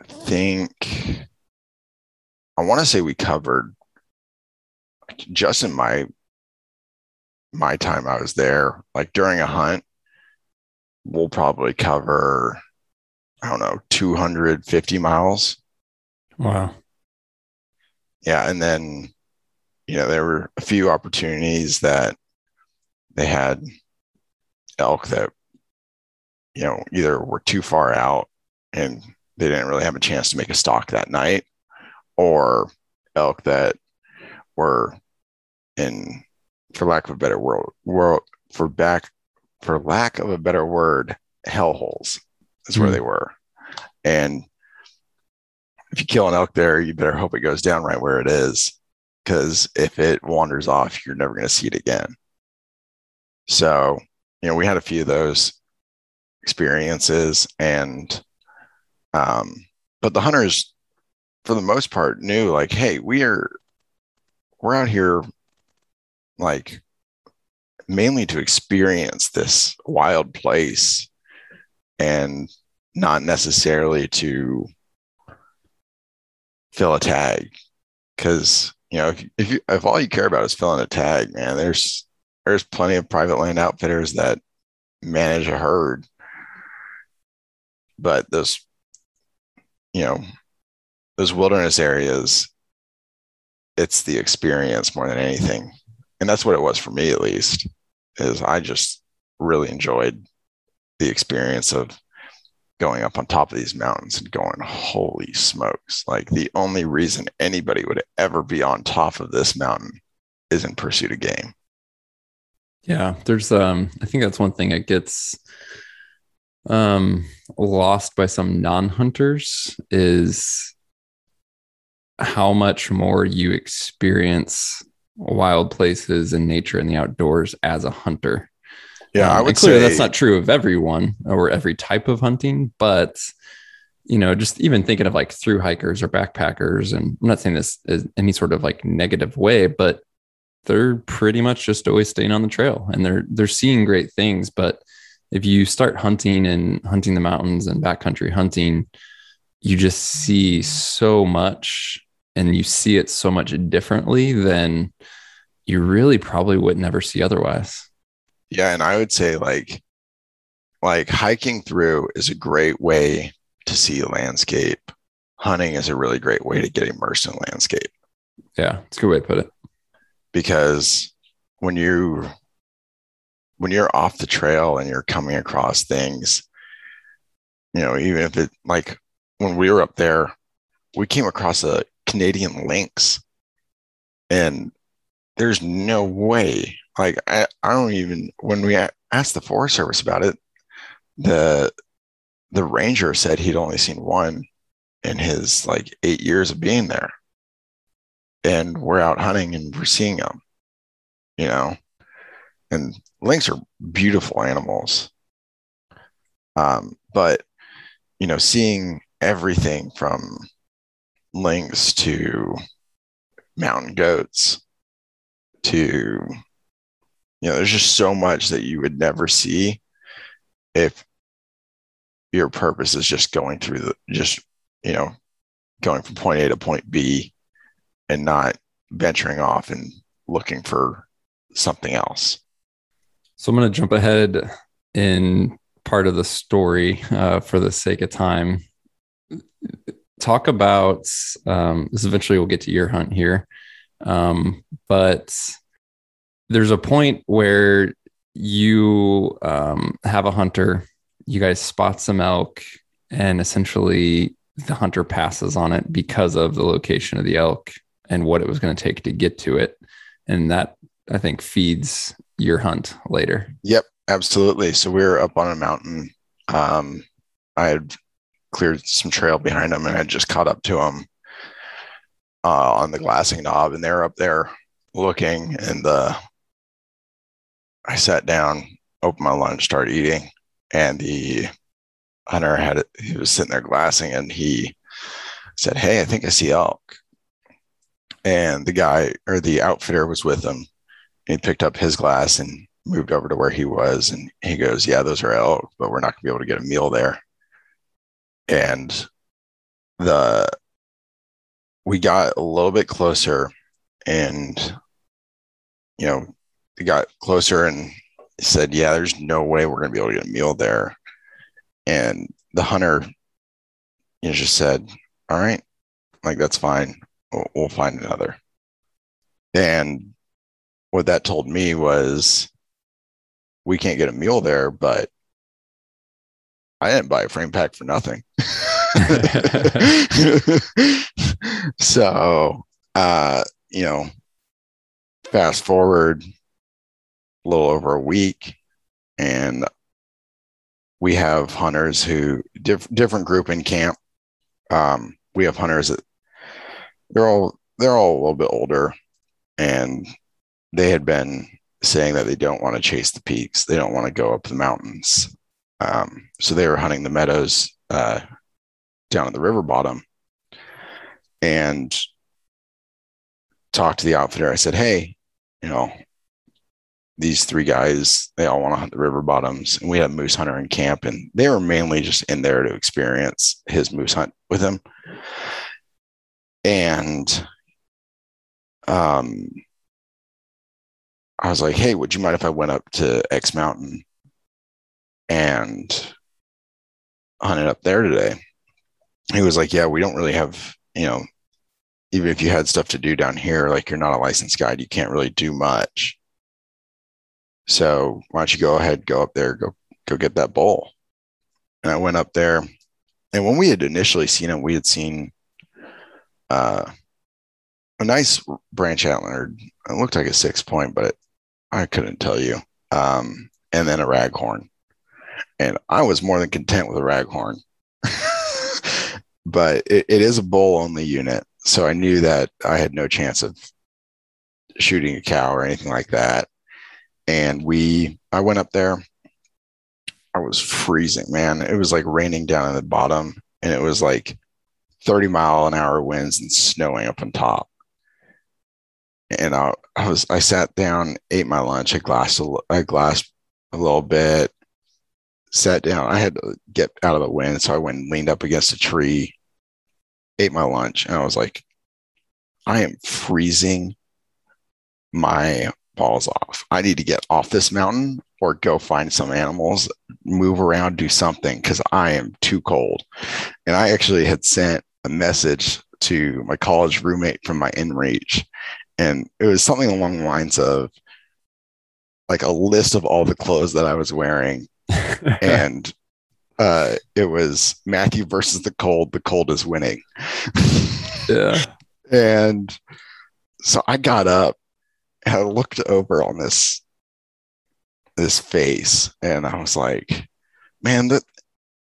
I think, I want to say we covered just in my my time I was there, like during a hunt, we'll probably cover I don't know, 250 miles. Wow. Yeah. And then, you know, there were a few opportunities that they had elk that, you know, either were too far out and they didn't really have a chance to make a stock that night, or elk that were in, for lack of a better word, world for back, for lack of a better word, hellholes is where mm. they were. And if you kill an elk there, you better hope it goes down right where it is. Because if it wanders off, you're never going to see it again. So, you know, we had a few of those experiences. And, um, but the hunters, for the most part, knew like, hey, we are, we're out here like mainly to experience this wild place and not necessarily to fill a tag. Because you know if, if, you, if all you care about is filling a tag man there's there's plenty of private land outfitters that manage a herd. But those you know, those wilderness areas, it's the experience more than anything. And that's what it was for me, at least, is I just really enjoyed the experience of going up on top of these mountains and going, holy smokes. Like the only reason anybody would ever be on top of this mountain is in pursuit of game. Yeah, there's um I think that's one thing that gets um lost by some non-hunters is how much more you experience wild places and nature and the outdoors as a hunter. Yeah, Um, I would clearly say that's not true of everyone or every type of hunting, but you know, just even thinking of like through hikers or backpackers, and I'm not saying this is any sort of like negative way, but they're pretty much just always staying on the trail and they're they're seeing great things. But if you start hunting and hunting the mountains and backcountry hunting, you just see so much and you see it so much differently than you really probably would never see otherwise. Yeah, and I would say like like hiking through is a great way to see landscape. Hunting is a really great way to get immersed in landscape Yeah, it's a good way to put it. because when you when you're off the trail and you're coming across things, you know, even if it like when we were up there, we came across a Canadian lynx and there's no way like I, I don't even when we asked the forest service about it the the ranger said he'd only seen one in his like eight years of being there. And we're out hunting and we're seeing them you know? And lynx are beautiful animals. Um but you know seeing everything from lynx to mountain goats to you know there's just so much that you would never see if your purpose is just going through the just you know going from point a to point b and not venturing off and looking for something else So I'm going to jump ahead in part of the story uh, for the sake of time. Talk about um, this. Eventually, we'll get to your hunt here, um, but there's a point where you um, have a hunter. You guys spot some elk, and essentially the hunter passes on it because of the location of the elk and what it was going to take to get to it, and that I think feeds your hunt later. Yep, absolutely. So we were up on a mountain. Um, I had cleared some trail behind them, and I just caught up to them uh, on the glassing knob, and they're up there looking. And the I sat down, opened my lunch, started eating, and the hunter had. He was sitting there glassing, and he said, "Hey, I think I see elk." And the guy or the outfitter was with him. He picked up his glass and moved over to where he was and he goes yeah those are elk but we're not going to be able to get a meal there and the we got a little bit closer and you know we got closer and said yeah there's no way we're going to be able to get a meal there. And the hunter you know, just said all right like that's fine. We'll, we'll find another. And what that told me was we can't get a meal there, but I didn't buy a frame pack for nothing. so, uh, you know, fast forward a little over a week, and we have hunters who diff- different group in camp. Um, we have hunters that they're all they're all a little bit older, and they had been saying that they don't want to chase the peaks. They don't want to go up the mountains. Um, so they were hunting the meadows uh, down at the river bottom and talked to the outfitter. I said, Hey, you know, these three guys, they all want to hunt the river bottoms. And we had a moose hunter in camp, and they were mainly just in there to experience his moose hunt with him. And um, I was like, hey, would you mind if I went up to X Mountain and hunted up there today? he was like, yeah, we don't really have, you know, even if you had stuff to do down here, like you're not a licensed guide, you can't really do much. So why don't you go ahead, go up there, go go get that bull. And I went up there, and when we had initially seen him, we had seen uh, a nice branch antler. It looked like a six point, but I couldn't tell you. Um, and then a raghorn, and I was more than content with a raghorn. but it, it is a bull only unit, so I knew that I had no chance of shooting a cow or anything like that. And we, I went up there. I was freezing, man. It was like raining down in the bottom, and it was like 30 mile an hour winds and snowing up on top. And I, I was, I sat down, ate my lunch, I glassed, a, I glassed a little bit, sat down. I had to get out of the wind, so I went and leaned up against a tree, ate my lunch, and I was like, I am freezing my balls off. I need to get off this mountain or go find some animals, move around, do something because I am too cold. And I actually had sent a message to my college roommate from my inReach, and it was something along the lines of like a list of all the clothes that I was wearing. And uh, it was Matthew versus the cold. The cold is winning. yeah. And so I got up and I looked over on this this face and I was like, man, that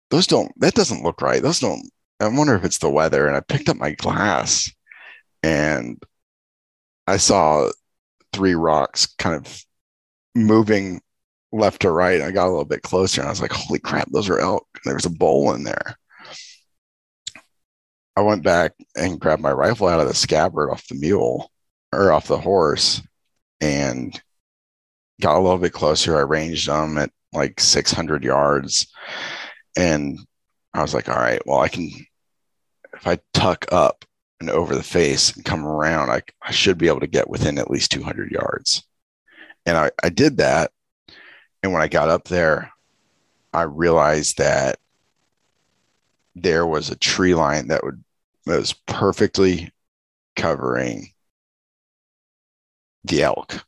those don't that doesn't look right. Those don't I wonder if it's the weather. And I picked up my glass and I saw three rocks kind of moving left to right. I got a little bit closer and I was like, holy crap, those are elk. There was a bull in there. I went back and grabbed my rifle out of the scabbard off the mule or off the horse and got a little bit closer. I ranged them at like 600 yards. And I was like, all right, well, I can, if I tuck up and over the face and come around, I, I should be able to get within at least 200 yards. And I, I did that. And when I got up there, I realized that there was a tree line that would that was perfectly covering the elk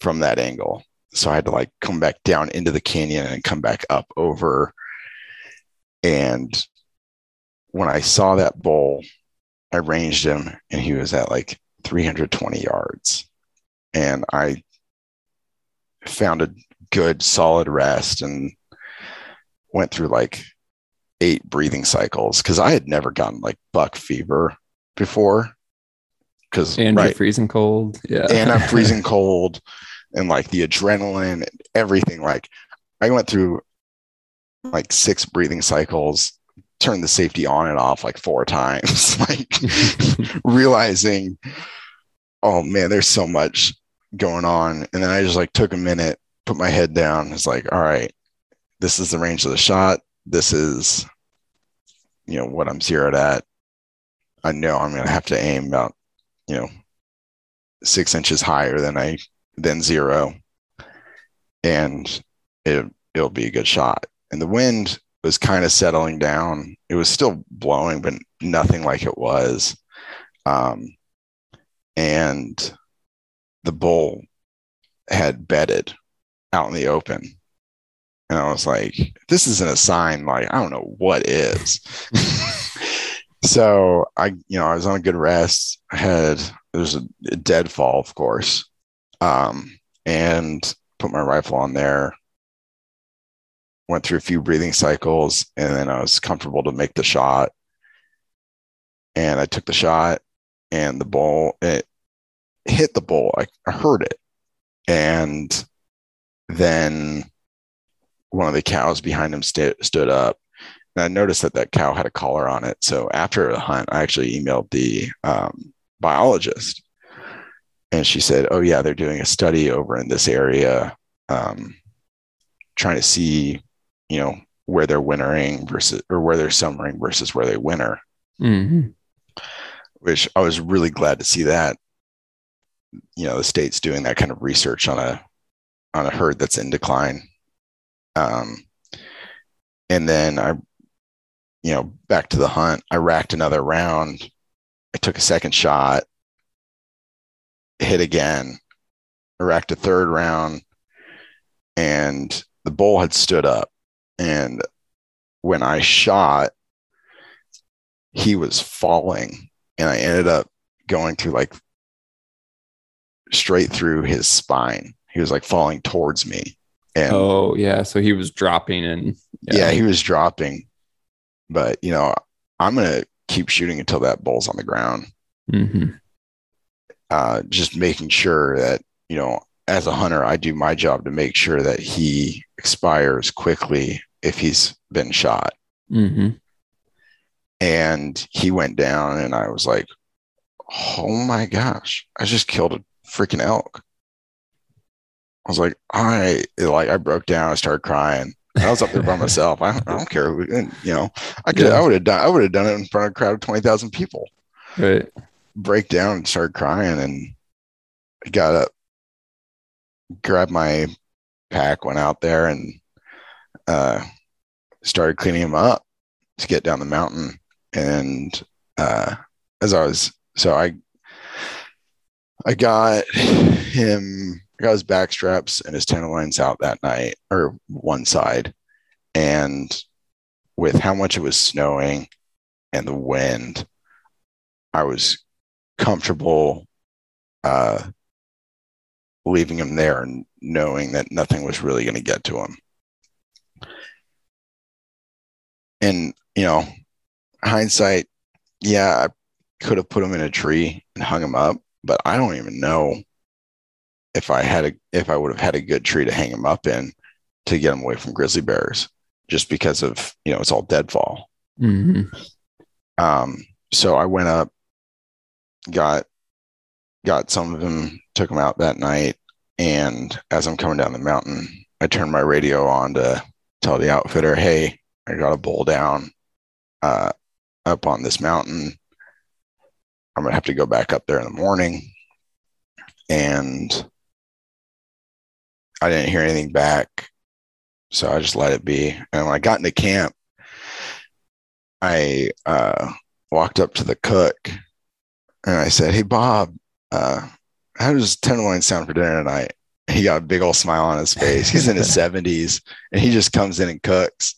from that angle. So I had to like come back down into the canyon and come back up over. And when I saw that bull, I ranged him and he was at like 320 yards. And I found a good solid rest and went through like eight breathing cycles because I had never gotten like buck fever before. Because and right, you're freezing cold, yeah, and I'm freezing cold, and like the adrenaline and everything. Like I went through like six breathing cycles, turned the safety on and off like four times, like realizing, oh man, there's so much going on. And then I just like took a minute, put my head down. It's like, all right, this is the range of the shot. This is, you know, what I'm zeroed at. I know I'm going to have to aim about, you know, six inches higher than I, than zero. And it, it'll be a good shot. And the wind was kind of settling down. It was still blowing, but nothing like it was. Um, and the bull had bedded out in the open. And I was like, this isn't a sign, like, I don't know what is. so I, you know, I was on a good rest. I had, there was a, a deadfall, of course, um, and put my rifle on there. Went through a few breathing cycles, and then I was comfortable to make the shot. And I took the shot, and the bull, it hit the bull. I, I heard it. And then one of the cows behind him st- stood up. And I noticed that that cow had a collar on it. So after the hunt, I actually emailed the um, biologist. And she said, Oh, yeah, they're doing a study over in this area, um, trying to see, you know, where they're wintering versus, or where they're summering versus where they winter. Mm-hmm. Which I was really glad to see that you know the state's doing that kind of research on a on a herd that's in decline um, and then i you know, back to the hunt, I racked another round. I took a second shot, hit again, I racked a third round, and the bull had stood up. And when I shot, he was falling, and I ended up going through like straight through his spine. He was like falling towards me. And oh yeah, so he was dropping and yeah. he was dropping. But you know, I'm gonna keep shooting until that bull's on the ground. hmm Uh, just making sure that you know, as a hunter, I do my job to make sure that he expires quickly if he's been shot. hmm And he went down, and I was like, "Oh my gosh! I just killed a freaking elk." I was like, I like I broke down. I started crying. I was up there by myself. I don't, I don't care. Who, and, you know, I could. Yeah. I would have done. I would have done it in front of a crowd of twenty thousand people. Right. Break down and start crying, and I got up, grabbed my pack, went out there, and uh, started cleaning him up to get down the mountain. And uh, as I was, so I, I got him I got his back straps and his tenderloins out that night, or one side. And with how much it was snowing and the wind, I was comfortable uh, leaving him there and knowing that nothing was really going to get to him. And, you know, hindsight, yeah, I could have put him in a tree and hung him up, but I don't even know if I had a if I would have had a good tree to hang them up in to get them away from grizzly bears, just because of you know it's all deadfall. hmm Um, so I went up, got got some of them, took them out that night, and as I'm coming down the mountain, I turned my radio on to tell the outfitter, "Hey, I got a bull down uh, up on this mountain. I'm gonna have to go back up there in the morning." And I didn't hear anything back. So I just let it be. And when I got into camp, I uh, walked up to the cook and I said, Hey, Bob, uh, how does tenderloin sound for dinner tonight? He got a big old smile on his face. He's in his 70s and he just comes in and cooks.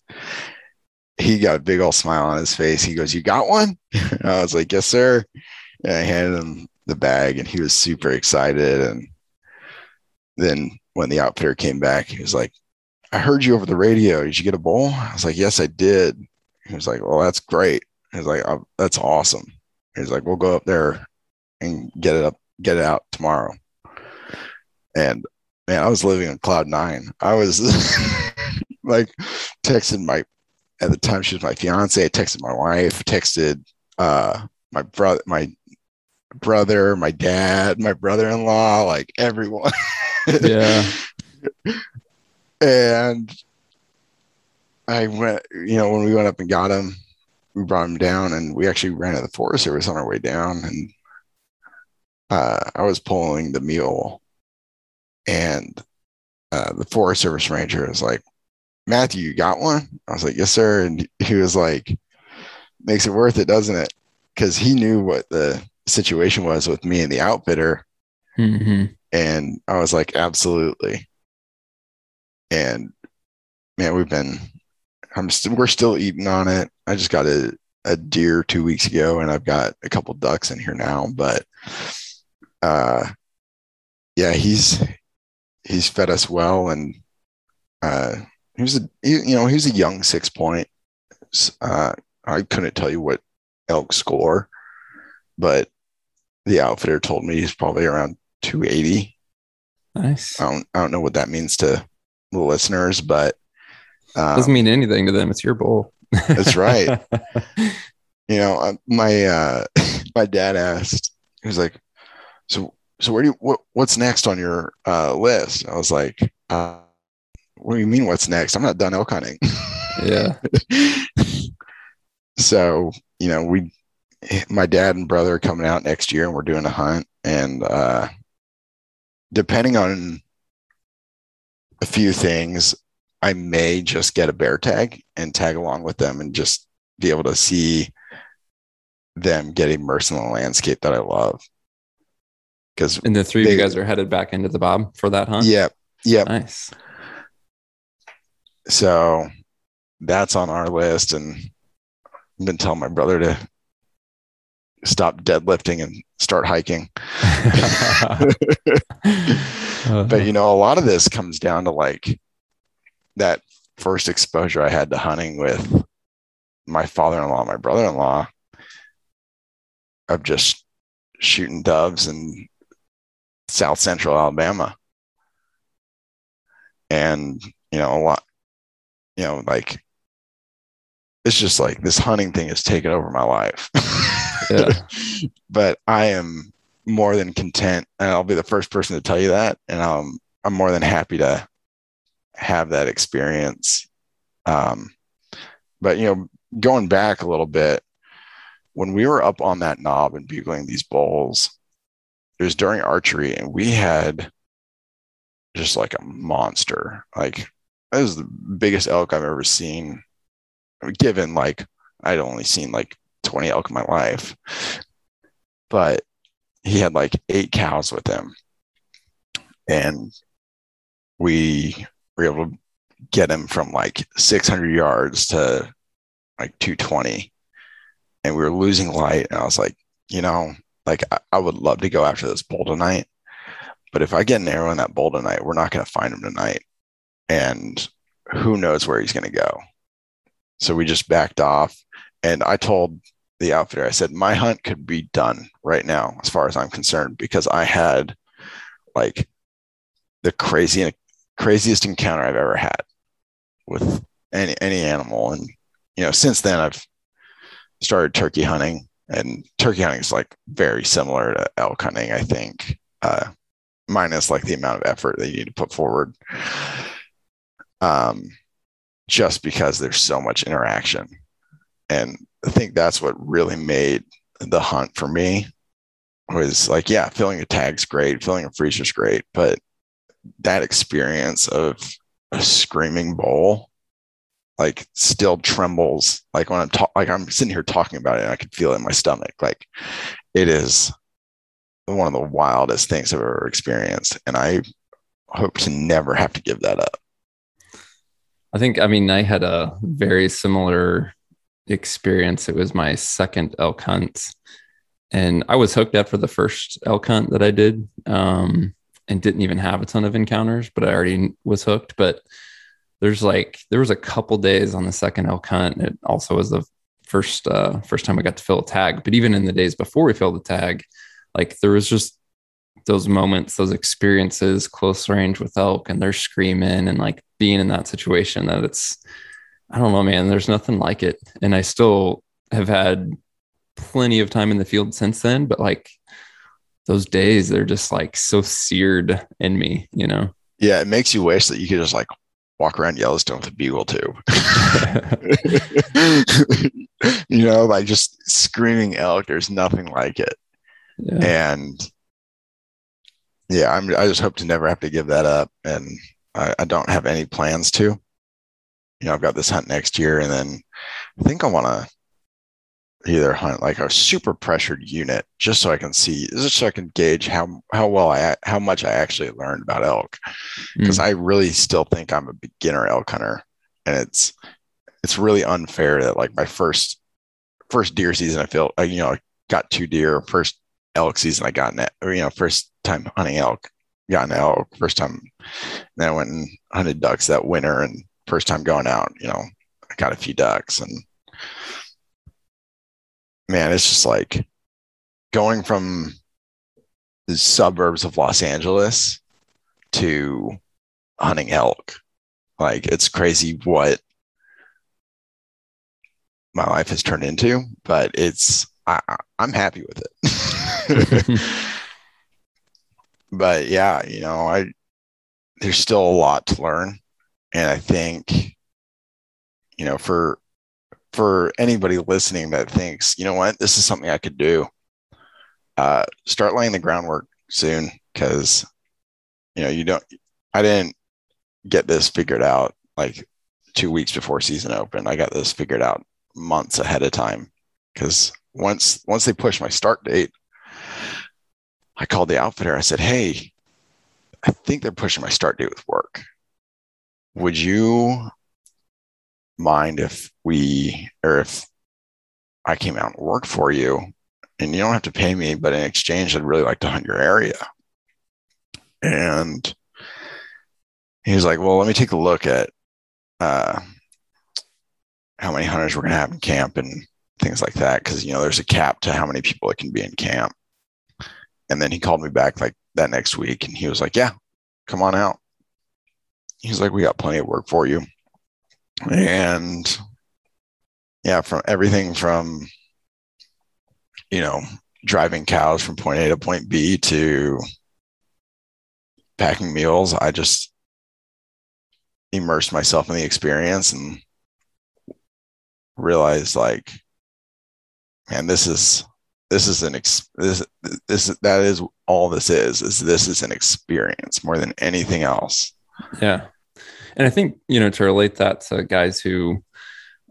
He got a big old smile on his face. He goes, You got one? And I was like, Yes, sir. And I handed him the bag and he was super excited. And then when the outfitter came back, he was like, I heard you over the radio. Did you get a bowl? I was like, Yes, I did. He was like, Well, that's great. He was like, oh, That's awesome. He was like, We'll go up there and get it up, get it out tomorrow. And man, I was living on cloud nine. I was like texting my at the time she was my fiance. I texted my wife, texted uh my brother, my brother, my dad, my brother-in-law, like everyone. Yeah. and I went, you know, when we went up and got him, we brought him down and we actually ran to the Forest Service on our way down. And uh, I was pulling the mule and uh, the Forest Service ranger was like, Matthew, you got one? I was like, yes, sir. And he was like, makes it worth it, doesn't it? Because he knew what the situation was with me and the outfitter. hmm And I was like, absolutely. And man, we've been, I'm still, we're still eating on it. I just got a, a deer two weeks ago and I've got a couple ducks in here now, but, uh, yeah, he's, he's fed us well. And, uh, he was a, he, you know, he was a young six point. Uh, I couldn't tell you what elk score, but the outfitter told me he's probably around 280. Nice. I don't, I don't know what that means to the listeners, but um, Doesn't mean anything to them. It's your bowl. that's right. you know, my uh, my dad asked, he was like, "So, so where do you what, what's next on your uh, list?" I was like, uh, "What do you mean? What's next? I'm not done elk hunting." yeah. so, you know, we, my dad and brother are coming out next year, and we're doing a hunt, and uh, depending on a few things, I may just get a bear tag and tag along with them and just be able to see them get immersed in the landscape that I love. Because And the three of you guys are headed back into the Bob for that hunt? Yep. Yep. Nice. So that's on our list. And I've been telling my brother to stop deadlifting and start hiking. but you know, a lot of this comes down to like that first exposure I had to hunting with my father-in-law, my brother-in-law, of just shooting doves in South Central Alabama. And, you know, a lot, you know, like it's just like this hunting thing has taken over my life. Yeah. but I am more than content, and I'll be the first person to tell you that. And um, I'm more than happy to have that experience. Um, but you know, going back a little bit, when we were up on that knob and bugling these bulls, it was during archery, and we had just like a monster. Like that was the biggest elk I've ever seen. Given like I'd only seen like 20 elk in my life, but he had like eight cows with him, and we were able to get him from like 600 yards to like 220 and we were losing light. And i was like you know like i, I would love to go after this bull tonight. But if i get an arrow in that bull tonight we're not going to find him tonight. And who knows where he's going to go. So we just backed off. And i told the outfitter. I said my hunt could be done right now as far as i'm concerned because i had like the crazy craziest encounter i've ever had with any any animal. And you know since then i've started turkey hunting and turkey hunting is like very similar to elk hunting i think uh, minus like the amount of effort that you need to put forward um, just because there's so much interaction. And i think that's what really made the hunt for me was like yeah filling a tag's great filling a freezer's great but that experience of a screaming bull like still trembles like when i'm ta- like i'm sitting here talking about it and i can feel it in my stomach like it is one of the wildest things i've ever experienced and i hope to never have to give that up. I think, I mean, I had a very similar experience. It was my second elk hunt, and I was hooked after the first elk hunt that I did, um, and didn't even have a ton of encounters, but I already was hooked. But there's like there was a couple days on the second elk hunt. It also was the first uh, first time I got to fill a tag. But even in the days before we filled the tag, like there was just those moments, those experiences close range with elk and they're screaming and like being in that situation that it's, I don't know, man, there's nothing like it. And I still have had plenty of time in the field since then, but like those days, they're just like so seared in me, you know? yeah it makes you wish that you could just like walk around yellowstone with a bugle tube you know like just screaming elk there's nothing like it yeah. and yeah i'm i just hope to never have to give that up and I, I don't have any plans to you know i've got this hunt next year and then i think i want to either hunt like a super pressured unit just so i can see just so i can gauge how how well i how much i actually learned about elk because Mm. i really still think i'm a beginner elk hunter and it's it's really unfair that like my first first deer season i feel uh, you know I got two deer first elk season i got an or you know first time hunting elk got an elk first time then i went and hunted ducks that winter and first time going out you know i got a few ducks and man it's just like going from the suburbs of los angeles to hunting elk. Like it's crazy what my life has turned into but it's I, i'm happy with it. But yeah, you know, I there's still a lot to learn, and I think, you know, for for anybody listening that thinks, you know what, this is something I could do, uh, start laying the groundwork soon because, you know, you don't. I didn't get this figured out like two weeks before season open. I got this figured out months ahead of time because once once they pushed my start date, I called the outfitter. I said, "Hey, I think they're pushing my start date with work. Would you mind if we or if I came out and worked for you and you don't have to pay me, but in exchange, I'd really like to hunt your area. And he was like, Well, let me take a look at uh, how many hunters we're going to have in camp and things like that. Cause, you know, there's a cap to how many people it can be in camp. And then he called me back like that next week and he was like, Yeah, come on out. He's like, We got plenty of work for you. And yeah, from everything from, you know, driving cows from point A to point B to packing meals, I just immersed myself in the experience and realized like, man, this is this is an ex- this this that is all this is is this is an experience more than anything else yeah and i think you know to relate that to guys who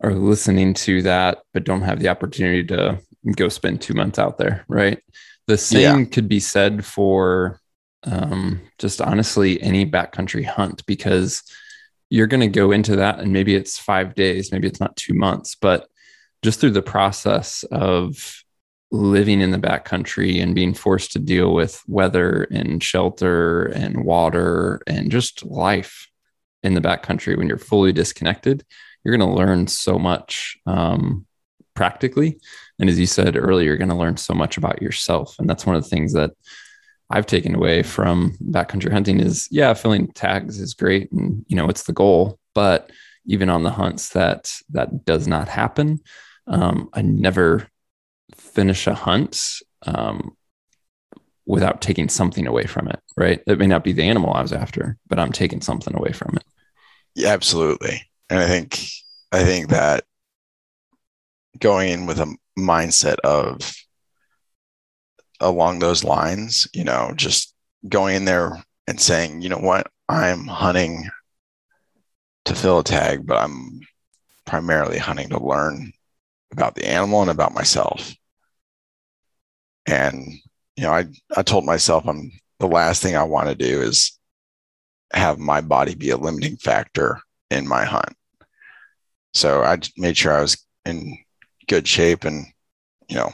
are listening to that but don't have the opportunity to go spend two months out there right the same yeah. could be said for um, just honestly any backcountry hunt because you're going to go into that and maybe it's five days maybe it's not two months but just through the process of living in the backcountry and being forced to deal with weather and shelter and water and just life in the backcountry when you're fully disconnected, you're going to learn so much um, practically. And as you said earlier, you're going to learn so much about yourself. And that's one of the things that I've taken away from backcountry hunting is yeah, filling tags is great and you know it's the goal, but even on the hunts that that does not happen, um, I never finish a hunt um, without taking something away from it, right? It may not be the animal I was after, but I'm taking something away from it. Yeah, absolutely. And I think I think that going in with a mindset of along those lines, you know, just going in there and saying, you know what, I'm hunting to fill a tag, but I'm primarily hunting to learn about the animal and about myself. And, you know, I, I told myself I'm the last thing I want to do is have my body be a limiting factor in my hunt. So I made sure I was in good shape and, you know,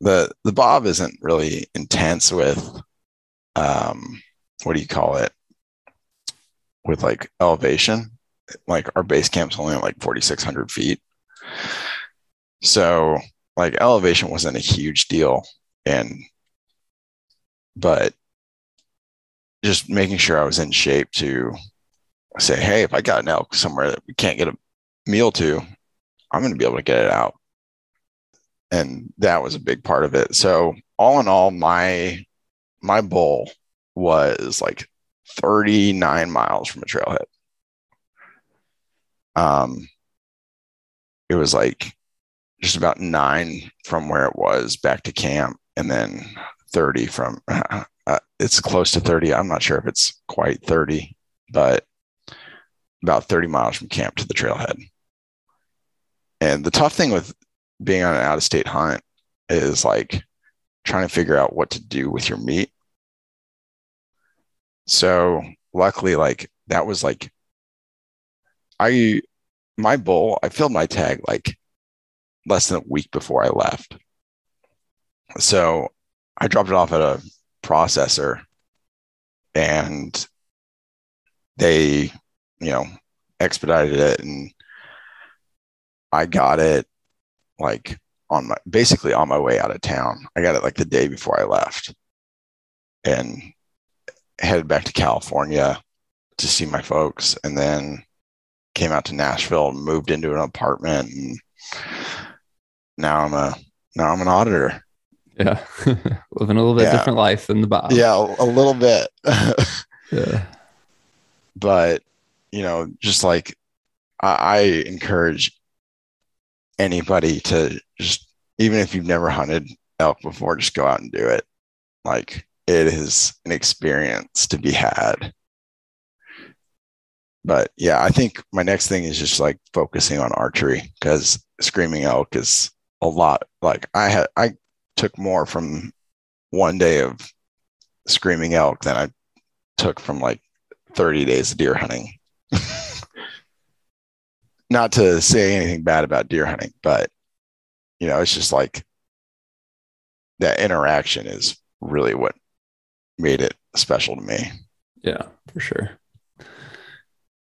the, the bob isn't really intense with, um, what do you call it? With like elevation, like our base camp's only like 4,600 feet. So like elevation wasn't a huge deal and but just making sure I was in shape to say, hey, if I got an elk somewhere that we can't get a meal to, I'm going to be able to get it out. And that was a big part of it. So all in all, my my bull was like 39 miles from a trailhead. Um, it was like just about nine from where it was back to camp, and then 30 from uh, it's close to 30. I'm not sure if it's quite 30, but about 30 miles from camp to the trailhead. And the tough thing with being on an out of state hunt is like trying to figure out what to do with your meat. So luckily, like that was like I my bull, I filled my tag like less than a week before I left. So I dropped it off at a processor and they, you know, expedited it and I got it like on my basically on my way out of town. I got it like the day before I left and headed back to California to see my folks and then came out to Nashville and moved into an apartment and now I'm a now I'm an auditor. Yeah, living a little bit yeah. different life than the bob. Yeah, a little bit. yeah, but you know, just like I, I encourage anybody to just even if you've never hunted elk before, just go out and do it. Like it is an experience to be had. but yeah, I think my next thing is just like focusing on archery because screaming elk is a lot. Like I had, I took more from one day of screaming elk than I took from like 30 days of deer hunting. Not to say anything bad about deer hunting, but you know, it's just like that interaction is really what made it special to me. Yeah, for sure.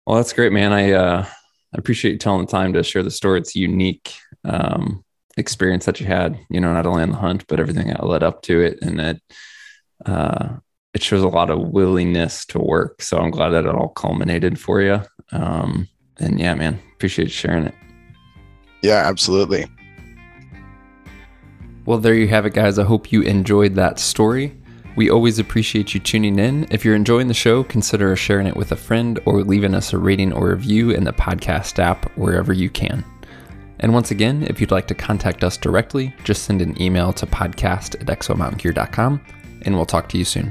Well, that's great, man. I uh, I appreciate you telling the time to share the story. It's unique um, experience that you had. You know, not only on the hunt, but everything that led up to it, and it uh, it shows a lot of willingness to work. So I'm glad that it all culminated for you. Um, and yeah, man, appreciate you sharing it. Yeah, absolutely. Well, there you have it, guys. I hope you enjoyed that story. We always appreciate you tuning in. If you're enjoying the show, consider sharing it with a friend or leaving us a rating or review in the podcast app wherever you can. And once again, if you'd like to contact us directly, just send an email to podcast at exomountaingear.com and we'll talk to you soon.